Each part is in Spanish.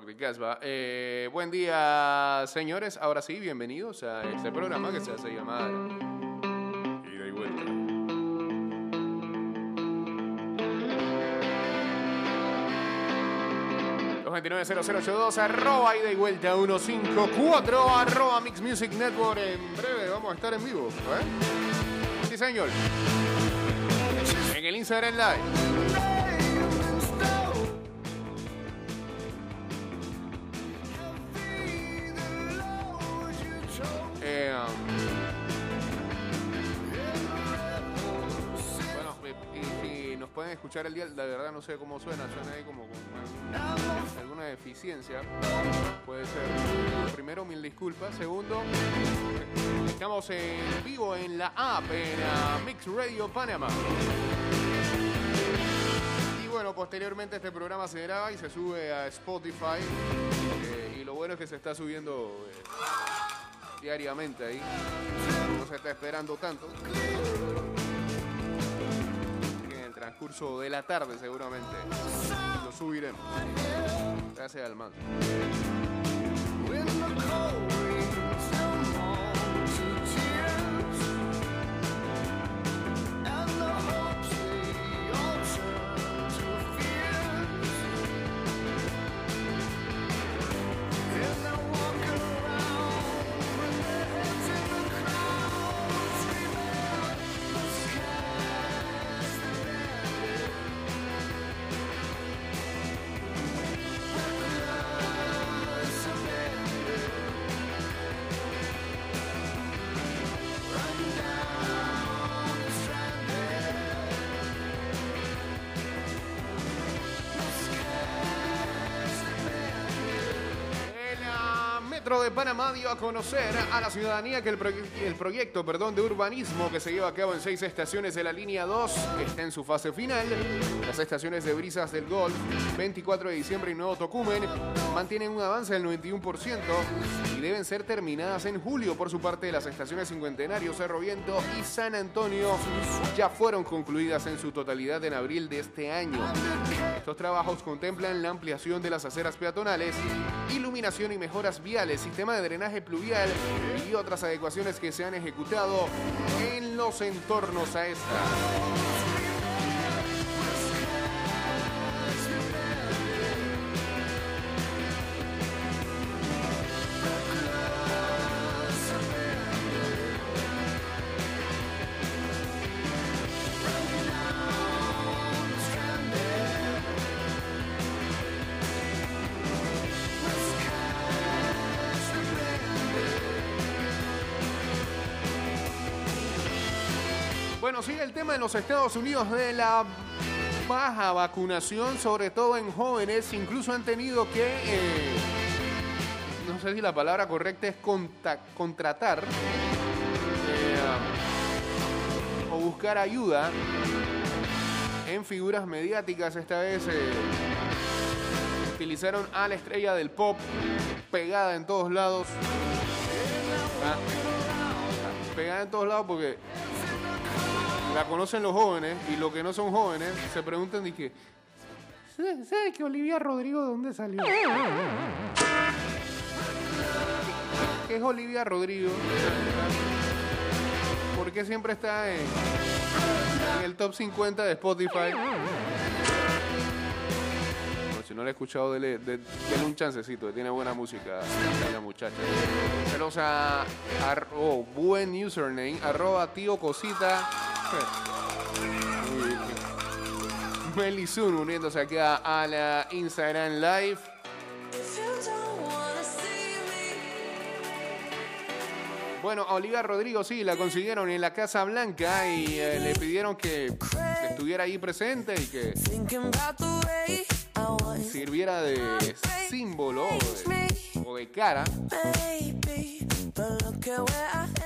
Rock Casbah. Eh, buen día, señores. Ahora sí, bienvenidos a este programa que se hace llamar Ida y Vuelta. 290082, arroba ida y vuelta 154, arroba Mix Music Network. En breve vamos a estar en vivo, ¿eh? Sí, señor. En el Instagram Live. Pueden escuchar el día, la verdad no sé cómo suena, suena ahí como con alguna, deficiencia. Puede ser. Primero, mil disculpas. Segundo, estamos en vivo en la app, en uh, Mix Radio Panamá. Y bueno, posteriormente este programa se graba y se sube a Spotify. eh, y lo bueno es que se está subiendo eh, diariamente ahí. No se está esperando tanto. Transcurso de la tarde seguramente lo subiremos. Gracias al man. De Panamá dio a conocer a la ciudadanía que el proyecto perdón, de urbanismo que se lleva a cabo en seis estaciones de la línea 2 está en su fase final. Las estaciones de Brisas del Golf, 24 de diciembre y Nuevo Tocumen mantienen un avance del 91% y deben ser terminadas en julio. Por su parte, las estaciones Cincuentenario, Cerro Viento y San Antonio ya fueron concluidas en su totalidad en abril de este año. Estos trabajos contemplan la ampliación de las aceras peatonales, iluminación y mejoras viales, sistema de drenaje pluvial y otras adecuaciones que se han ejecutado en los entornos a esta. Tema en los Estados Unidos de la baja vacunación, sobre todo en jóvenes. Incluso han tenido que, eh, no sé si la palabra correcta es contratar eh, o buscar ayuda en figuras mediáticas. Esta vez eh, utilizaron a la estrella del pop pegada en todos lados. Ah, pegada en todos lados porque la conocen los jóvenes y los que no son jóvenes se preguntan de que ¿sabes que Olivia Rodrigo de dónde salió? ¿Qué es Olivia Rodrigo? ¿Por qué siempre está en, el top 50 de Spotify? Si no la he escuchado, dele, de- un chancecito, tiene buena música la muchacha. Pero, a, ar- oh, buen username, arroba tío cosita. Melizun uniéndose aquí a, a la Instagram Live. Bueno, a Olivia Rodrigo sí, la consiguieron en la Casa Blanca y eh, le pidieron que estuviera ahí presente y que sirviera de símbolo o de, o de cara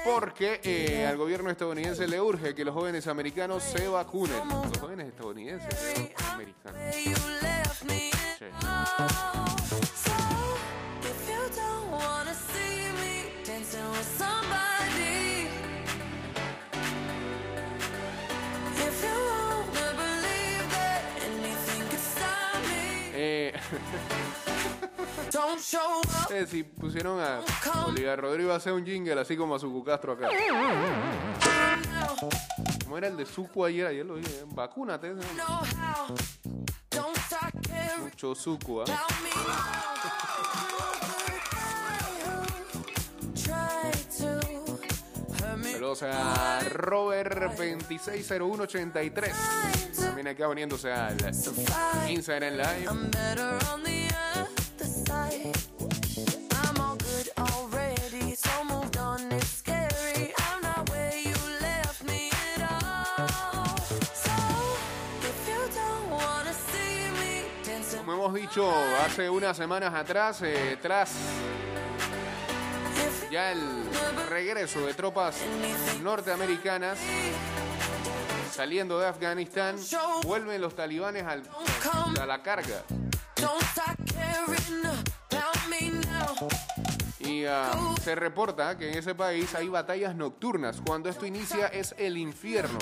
porque eh, al gobierno estadounidense le urge que los jóvenes americanos se vacunen. Los jóvenes estadounidenses, no americanos. Sí. Eh, Eh, si pusieron a Olivia Rodrigo a hacer un jingle así como a Sucu Castro acá. ¿Cómo era el de Sucu ayer? Ayer lo dije. Vacúnate. Mucho Sucu, ¿ah? Saludos a Robert260183. También acá poniéndose al Instagram Live. Como hemos dicho hace unas semanas atrás, eh, tras ya el regreso de tropas norteamericanas saliendo de Afganistán, vuelven los talibanes al- a la carga. Y ah, se reporta que en ese país hay batallas nocturnas. Cuando esto inicia es el infierno.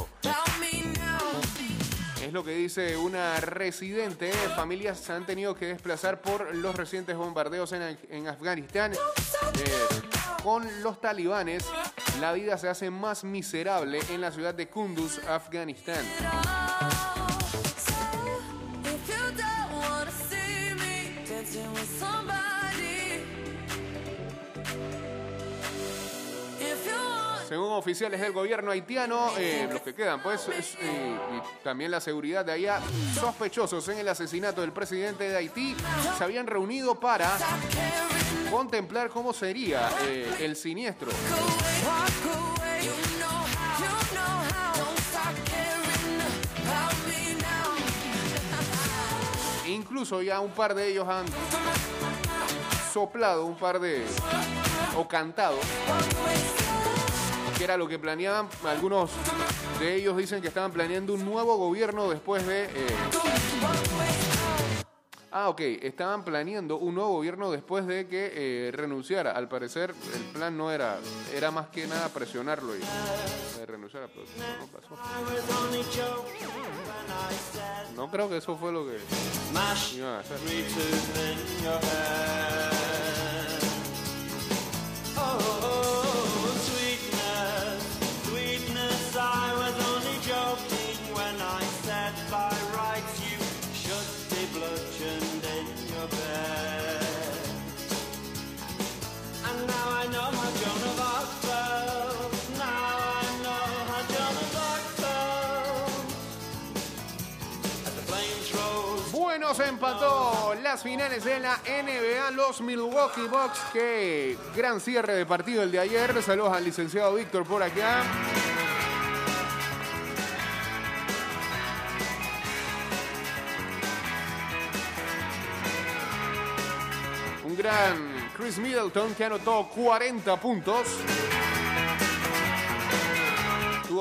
Es lo que dice una residente. Familias se han tenido que desplazar por los recientes bombardeos en, en Afganistán. Eh, con los talibanes, la vida se hace más miserable en la ciudad de Kunduz, Afganistán. Según oficiales del gobierno haitiano, eh, los que quedan, pues, es, eh, y también la seguridad de allá, sospechosos en el asesinato del presidente de Haití, se habían reunido para contemplar cómo sería eh, el siniestro. Incluso ya un par de ellos han soplado un par de... o cantado que era lo que planeaban. Algunos de ellos dicen que estaban planeando un nuevo gobierno después de... eh, Ah, ok, estaban planeando un nuevo gobierno después de que eh, renunciara. Al parecer el plan no era, era más que nada presionarlo y eh, renunciara, pero no, no pasó. No creo que eso fue lo que iban a hacer. empató las finales de la NBA, los Milwaukee Bucks, que gran cierre de partido el de ayer. Saludos al licenciado Víctor por acá. Un gran Chris Middleton que anotó 40 puntos.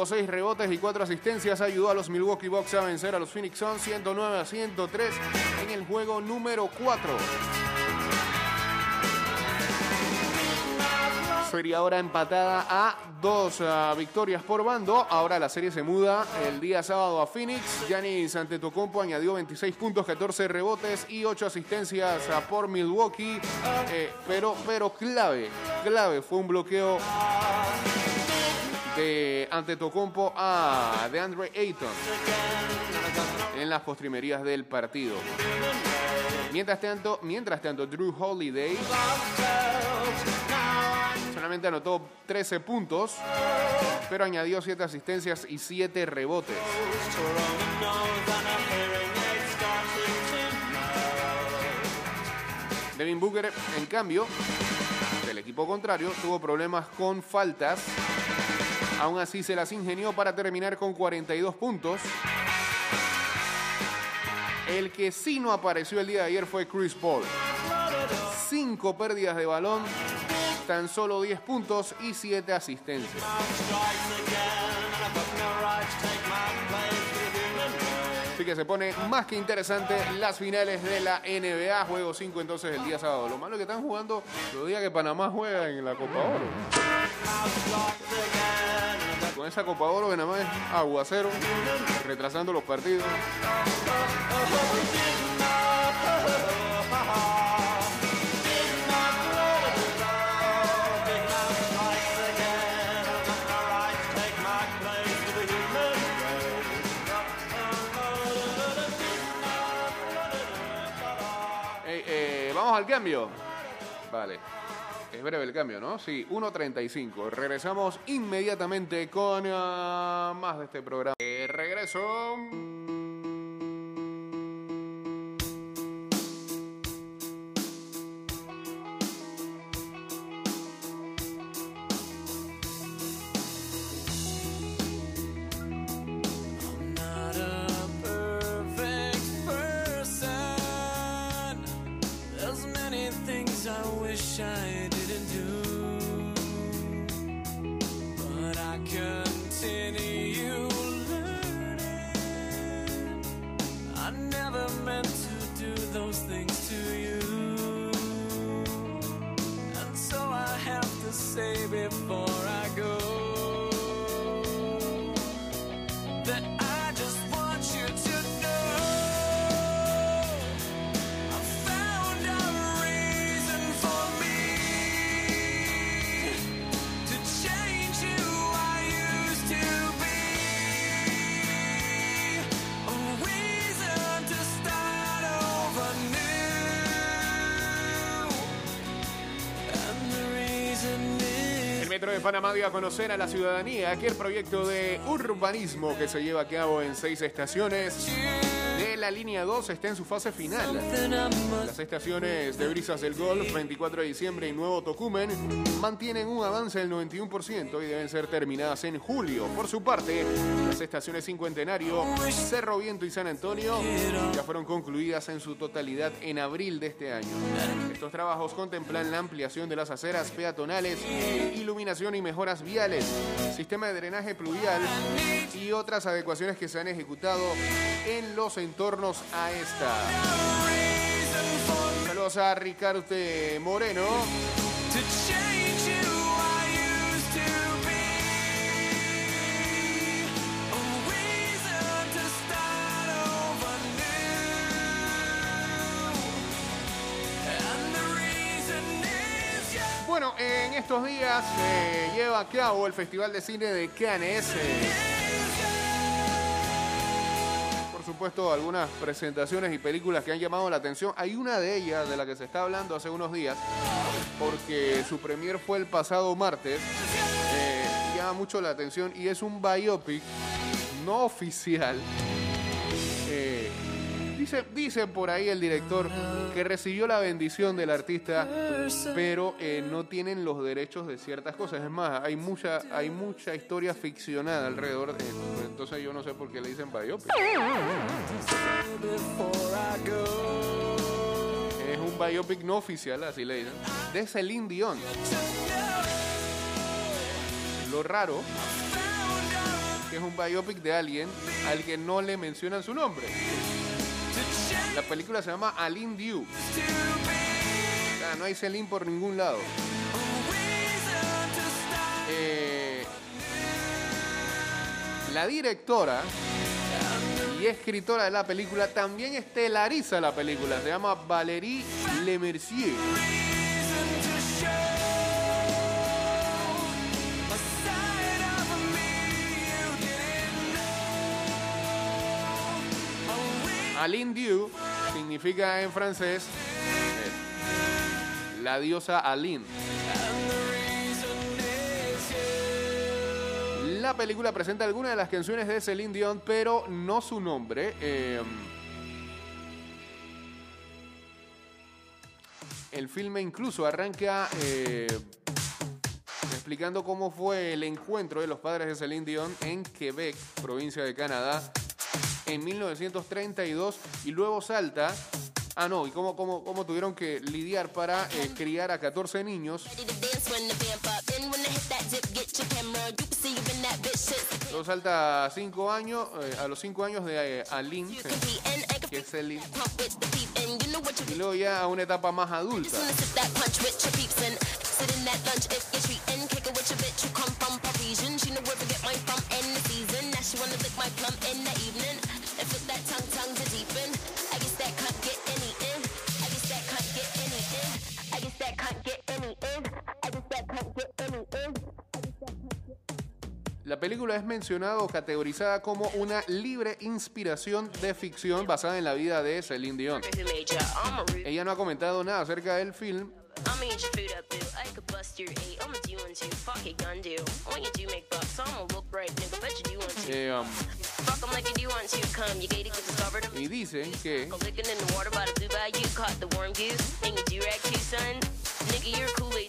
Tuvo 6 rebotes y 4 asistencias. Ayudó a los Milwaukee Bucks a vencer a los Phoenix Suns 109 a 103 en el juego número 4. Serie ahora empatada a dos victorias por bando. Ahora la serie se muda el día sábado a Phoenix. Giannis Antetokounmpo añadió 26 puntos, 14 rebotes y 8 asistencias por Milwaukee. Eh, pero, pero clave, clave fue un bloqueo de Antetokounmpo a DeAndre Ayton en las postrimerías del partido. Mientras tanto, mientras tanto Drew Holiday solamente anotó 13 puntos, pero añadió 7 asistencias y 7 rebotes. Devin Booker, en cambio, del equipo contrario, tuvo problemas con faltas. Aún así se las ingenió para terminar con 42 puntos. El que sí no apareció el día de ayer fue Chris Paul. Cinco pérdidas de balón, tan solo 10 puntos y 7 asistencias. Así que se pone más que interesante las finales de la NBA. Juego 5 entonces el día sábado. Lo malo es que están jugando los días que Panamá juega en la Copa Oro con esa Copa Oro que nada más aguacero, retrasando los partidos. Eh, vamos al cambio. Vale. Es breve el cambio, ¿no? Sí, 1.35. Regresamos inmediatamente con ah, más de este programa. Eh, regreso. Say before I Panamá dio a conocer a la ciudadanía aquel proyecto de urbanismo que se lleva a cabo en seis estaciones la línea 2 está en su fase final. Las estaciones de Brisas del Golf, 24 de diciembre y Nuevo Tocumen mantienen un avance del 91% y deben ser terminadas en julio. Por su parte, las estaciones Cincuentenario, Cerro Viento y San Antonio ya fueron concluidas en su totalidad en abril de este año. Estos trabajos contemplan la ampliación de las aceras peatonales, iluminación y mejoras viales, sistema de drenaje pluvial y otras adecuaciones que se han ejecutado en los entornos a esta. Saludos a Ricardo Moreno. Bueno, en estos días se lleva a cabo el Festival de Cine de Cannes. eh, supuesto, algunas presentaciones y películas que han llamado la atención. Hay una de ellas de la que se está hablando hace unos días, porque su premier fue el pasado martes. eh, llama mucho la atención y es un biopic no oficial. Dice, dice por ahí el director que recibió la bendición del artista, pero eh, no tienen los derechos de ciertas cosas. Es más, hay mucha, hay mucha historia ficcionada alrededor de esto. Entonces yo no sé por qué le dicen biopic. Es un biopic no oficial, así le dicen, de Celine Dion. Lo raro que es un biopic de alguien al que no le mencionan su nombre. La película se llama. O sea, no hay Celine por ningún lado. Eh, la directora y escritora de la película también estelariza la película. Se llama Valérie Lemercier. Aline Dieu significa en francés eh, la diosa Aline. La película presenta algunas de las canciones de Celine Dion, pero no su nombre. Eh, el filme incluso arranca eh, explicando cómo fue el encuentro de los padres de Celine Dion en Quebec, provincia de Canadá, en 1932 y luego salta. Ah, no, y cómo, cómo, cómo tuvieron que lidiar para eh, criar a 14 niños. Luego salta a cinco años, eh, a los 5 años de eh, Aline, eh, que es Celine, y luego ya a una etapa más adulta. Película es mencionada o categorizada como una libre inspiración de ficción basada en la vida de Celine Dion. Ella no ha comentado nada acerca del film, eh, um, y dicen que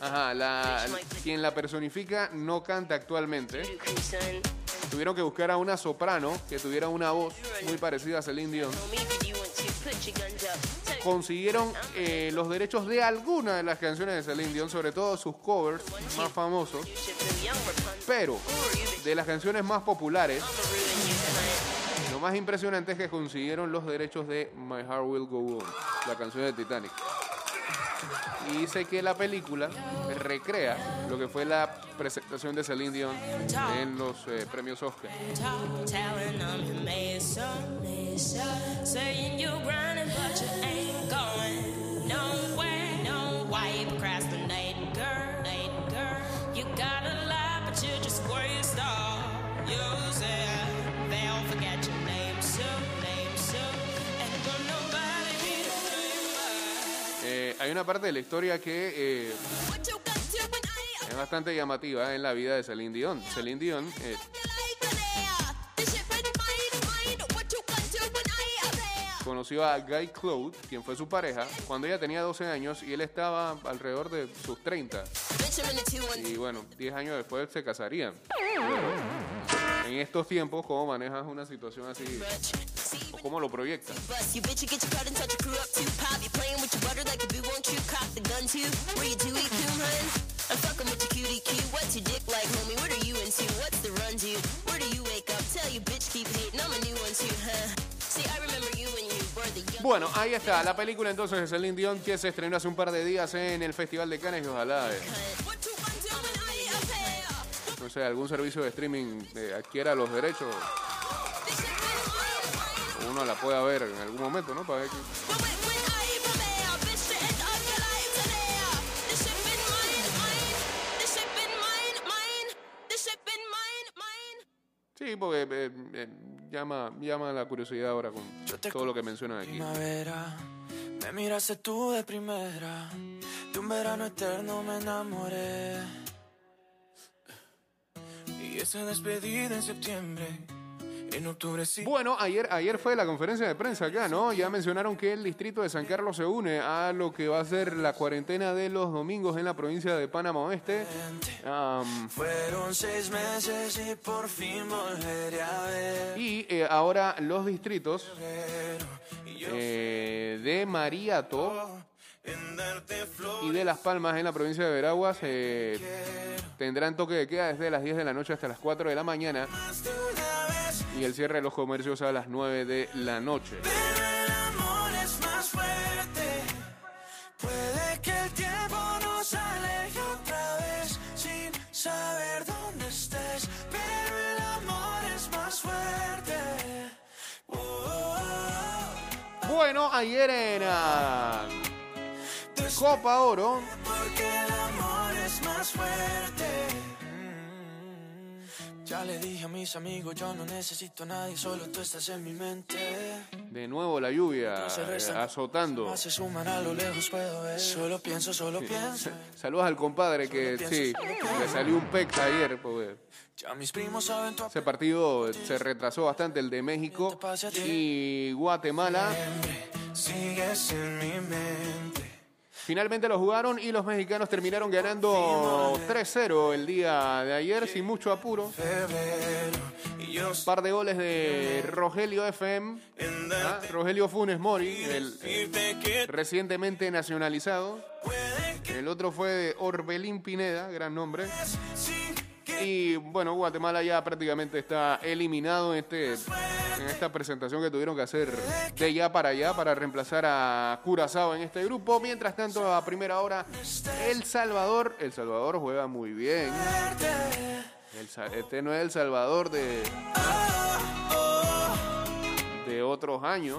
Ajá, la, quien la personifica no canta actualmente. Tuvieron que buscar a una soprano que tuviera una voz muy parecida a Celine Dion. Consiguieron eh, los derechos de algunas de las canciones de Celine Dion, sobre todo sus covers más famosos, pero de las canciones más populares, lo más impresionante es que consiguieron los derechos de My Heart Will Go On, la canción de Titanic. Y dice que la película recrea lo que fue la presentación de Celine Dion en los eh, premios Oscar. Hay una parte de la historia que eh, es bastante llamativa en la vida de Celine Dion. Celine Dion eh, conoció a Guy Claude, quien fue su pareja, cuando ella tenía 12 años y él estaba alrededor de sus 30. Y bueno, 10 años después se casarían. En estos tiempos, ¿cómo manejas una situación así? ¿O cómo lo proyectas? Too. You do eat coon, hun? I'm fucking with your cutie cute. What's your dick like, homie? What are you into? What's the run, dude? Where do you wake up? Tell you bitch keep hating. I'm a new one too, huh? See, I remember you when you were the young. Bueno, ahí está la película entonces de Celine Dion que se estrenó hace un par de días en el Festival de Cannes y ojalá, eh, no sé, algún servicio de streaming eh, adquiera los derechos. Uno la pueda ver en algún momento, ¿no? Para ver que- Sí, porque eh, eh, llama, llama la curiosidad ahora con todo lo que mencionan aquí. primavera. Me miraste tú de primera. De un verano eterno me enamoré. Y esa despedida en septiembre. En octubre sí. Bueno, ayer, ayer fue la conferencia de prensa acá, ¿no? Ya mencionaron que el distrito de San Carlos se une a lo que va a ser la cuarentena de los domingos en la provincia de Panamá Oeste. Fueron seis meses y por fin volveré a ver. y eh, ahora los distritos eh, de Mariato y de Las Palmas en la provincia de Veraguas eh, tendrán toque de queda desde las 10 de la noche hasta las 4 de la mañana y el cierre de los comercios a las 9 de la noche. Pero el amor es más fuerte. Puede que el tiempo nos aleje otra vez sin saber dónde estés. Pero el amor es más fuerte. Bueno, ayer en Copa Oro Porque el amor es más fuerte. Ya le dije a mis amigos, yo no necesito a nadie, solo tú estás en mi mente. De nuevo la lluvia eh, azotando. más se suman a lo lejos puedo ver. Solo pienso, solo pienso. Saludos al compadre que sí, le salió un pec ayer. Porque Ya mis primos saben tu ese partido se retrasó bastante, el de México y Guatemala. apellido. Sigues en mi mente. Finalmente lo jugaron y los mexicanos terminaron ganando 3-0 el día de ayer sin mucho apuro. Un par de goles de Rogelio FM, ¿ah? Rogelio Funes Mori, el recientemente nacionalizado. El otro fue de Orbelín Pineda, gran nombre. Y bueno, Guatemala ya prácticamente está eliminado en, este, en esta presentación que tuvieron que hacer de ya para allá para reemplazar a Curazao en este grupo. Mientras tanto, a primera hora, El Salvador. El Salvador juega muy bien. Este no es El Salvador de, de otros años,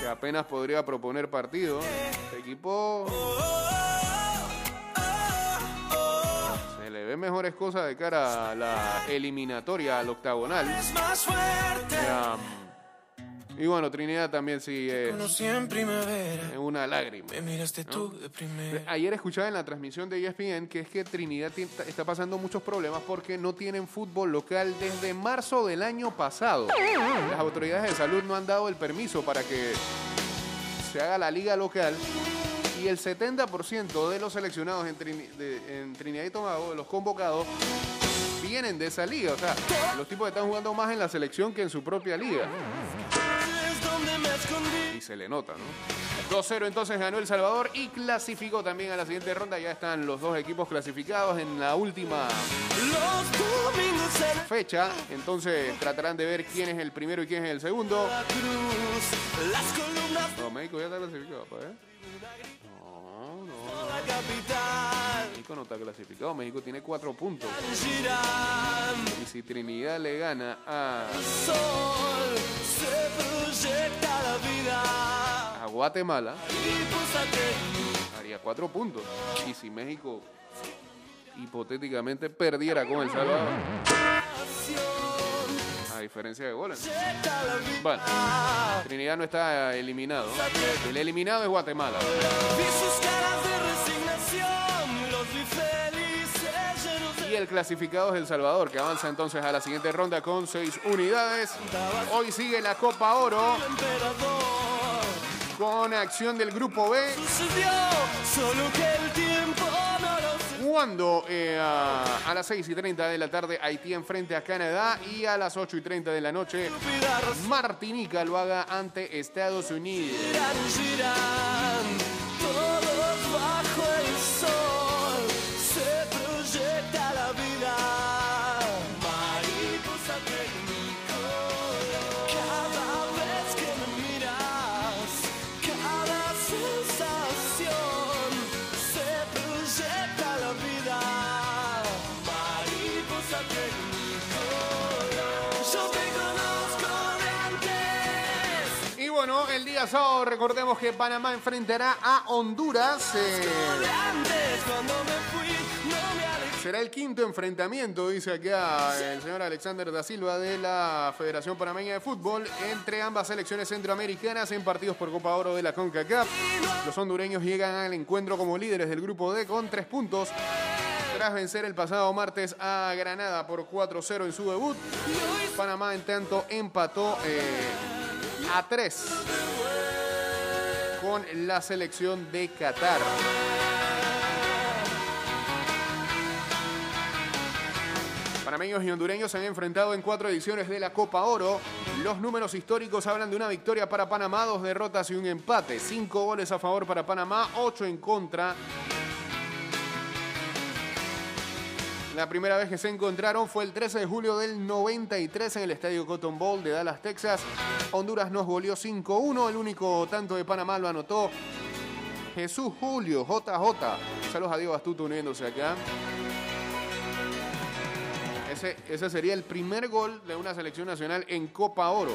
que apenas podría proponer partido. Este equipo ve mejores cosas de cara a la eliminatoria al octagonal. Es más. Um, y bueno, Trinidad también sigue en una lágrima. Me miraste tú de primera. Ayer escuchaba en la transmisión de ESPN que es que Trinidad está pasando muchos problemas porque no tienen fútbol local desde marzo del año pasado. Las autoridades de salud no han dado el permiso para que se haga la liga local y el 70% de los seleccionados en, Trini- de- en Trinidad y Tobago, de los convocados, vienen de esa liga. O sea, los tipos están jugando más en la selección que en su propia liga. Y se le nota, ¿no? 2-0 entonces ganó El Salvador y clasificó también a la siguiente ronda. Ya están los dos equipos clasificados en la última fecha. Entonces tratarán de ver quién es el primero y quién es el segundo. No, México ya está clasificado, pues, ¿eh? Capital México no está clasificado. México tiene cuatro puntos. Y si Trinidad le gana a, Sol se proyecta la vida. a Guatemala, haría cuatro puntos. Y si México hipotéticamente perdiera con El Salvador, a diferencia de. Bueno, Trinidad no está eliminado. El eliminado es Guatemala. Y el clasificado es El Salvador, que avanza entonces a la siguiente ronda con seis unidades. Hoy sigue la Copa Oro con acción del Grupo B. Cuando eh, a, a las 6 y 30 de la tarde Haití enfrente a Canadá y a las 8 y 30 de la noche Martinica lo haga ante Estados Unidos. Recordemos que Panamá enfrentará a Honduras. eh, será el quinto enfrentamiento, dice acá el señor Alexander da Silva de la Federación Panameña de Fútbol, entre ambas selecciones centroamericanas en partidos por Copa Oro de la CONCACAF. Los hondureños llegan al encuentro como líderes del grupo D con tres puntos. Tras vencer el pasado martes a Granada por 4-0 en su debut, Panamá en tanto empató eh, a 3 con la selección de Qatar. Panameños y hondureños se han enfrentado en cuatro ediciones de la Copa Oro. Los números históricos hablan de una victoria para Panamá, dos derrotas y un empate. Cinco goles a favor para Panamá, ocho en contra. La primera vez que se encontraron fue el 13 de julio del 93 en el estadio Cotton Bowl de Dallas, Texas. Honduras nos goleó 5-1. El único tanto de Panamá lo anotó Jesús Julio, JJ. Saludos a Diego Astuto uniéndose acá. Ese, ese sería el primer gol de una selección nacional en Copa Oro.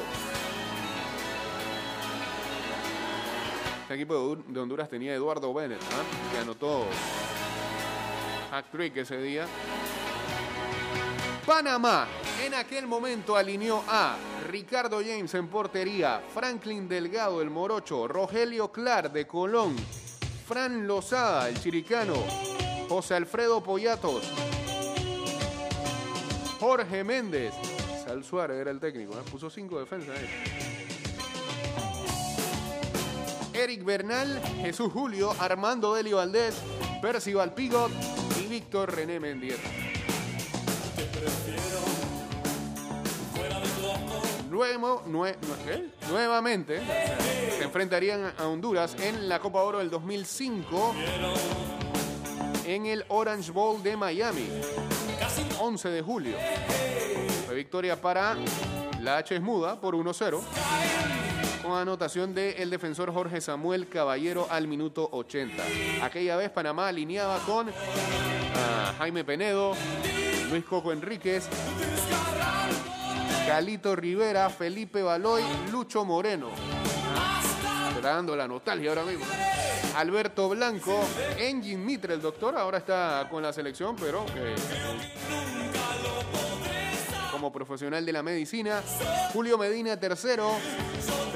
Este equipo de Hon- de Honduras tenía Eduardo Bennett, ¿ah? que anotó hat-trick ese día. Panamá en aquel momento alineó a Ricardo James en portería, Franklin Delgado el Morocho, Rogelio Clar de Colón, Fran Lozada el Chiricano, José Alfredo Poyatos, Jorge Méndez, Sal Suárez era el técnico, ¿eh? puso cinco defensas. Eric Bernal, Jesús Julio, Armando Delio Valdés, Percival Pigot y Víctor René Mendieta. Nuevo. Nuevamente se enfrentarían a Honduras en la Copa Oro del 2005 en el Orange Bowl de Miami. 11 de julio. Fue victoria para la H es muda por 1-0 con anotación del defensor Jorge Samuel Caballero al minuto 80. Aquella vez Panamá alineaba con ah, Jaime Penedo, Luis Coco Enríquez, Calito Rivera, Felipe Baloy, Lucho Moreno. Está dando la nostalgia ahora mismo. Alberto Blanco, Engin Mitre, el doctor, ahora está con la selección, pero que como profesional de la medicina. Julio Medina, tercero.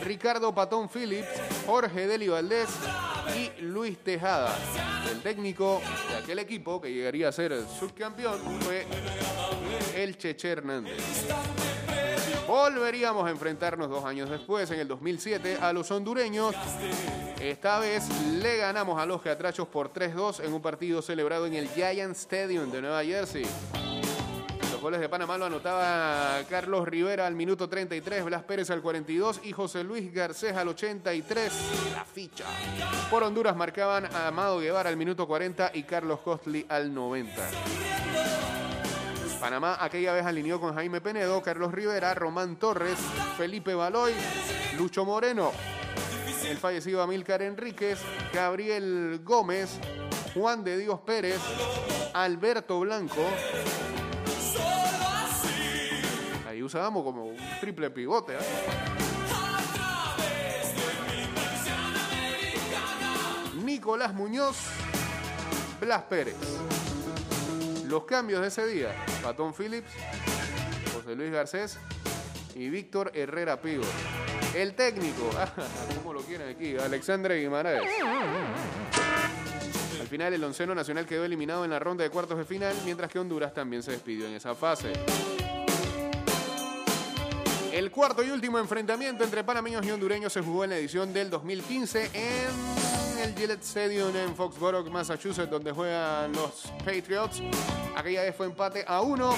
Ricardo Patón Phillips, Jorge Deli Valdés y Luis Tejada. El técnico de aquel equipo que llegaría a ser el subcampeón fue el Cheche Hernández. Volveríamos a enfrentarnos dos años después, en el 2007, a los hondureños. Esta vez le ganamos a los catrachos por 3-2 en un partido celebrado en el Giant Stadium de Nueva Jersey. Goles de Panamá lo anotaba Carlos Rivera al minuto 33, Blas Pérez al 42 y José Luis Garcés al 83. La ficha. Por Honduras marcaban a Amado Guevara al minuto 40 y Carlos Costly al 90. Panamá aquella vez alineó con Jaime Penedo, Carlos Rivera, Román Torres, Felipe Baloy, Lucho Moreno, el fallecido Amílcar Enríquez, Gabriel Gómez, Juan de Dios Pérez, Alberto Blanco. Usábamos como un triple pivote. ¿eh? Nicolás Muñoz, Blas Pérez. Los cambios de ese día, Patón Phillips, José Luis Garcés y Víctor Herrera Pigo. El técnico, ¿cómo lo quieren aquí? Alexandre Guimaraes. Al final el onceno nacional quedó eliminado en la ronda de cuartos de final, mientras que Honduras también se despidió en esa fase. El cuarto y último enfrentamiento entre panameños y hondureños se jugó en la edición del 2015 en el Gillette Stadium en Foxborough, Massachusetts, donde juegan los Patriots. Aquella vez fue empate a uno,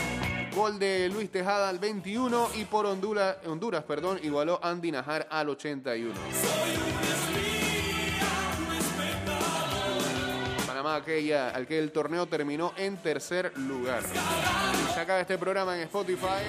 gol de Luis Tejada al 21 y por Honduras, Honduras perdón, igualó Andy Najar al 81. Panamá aquella, aquel torneo terminó en tercer lugar. Se acaba este programa en Spotify.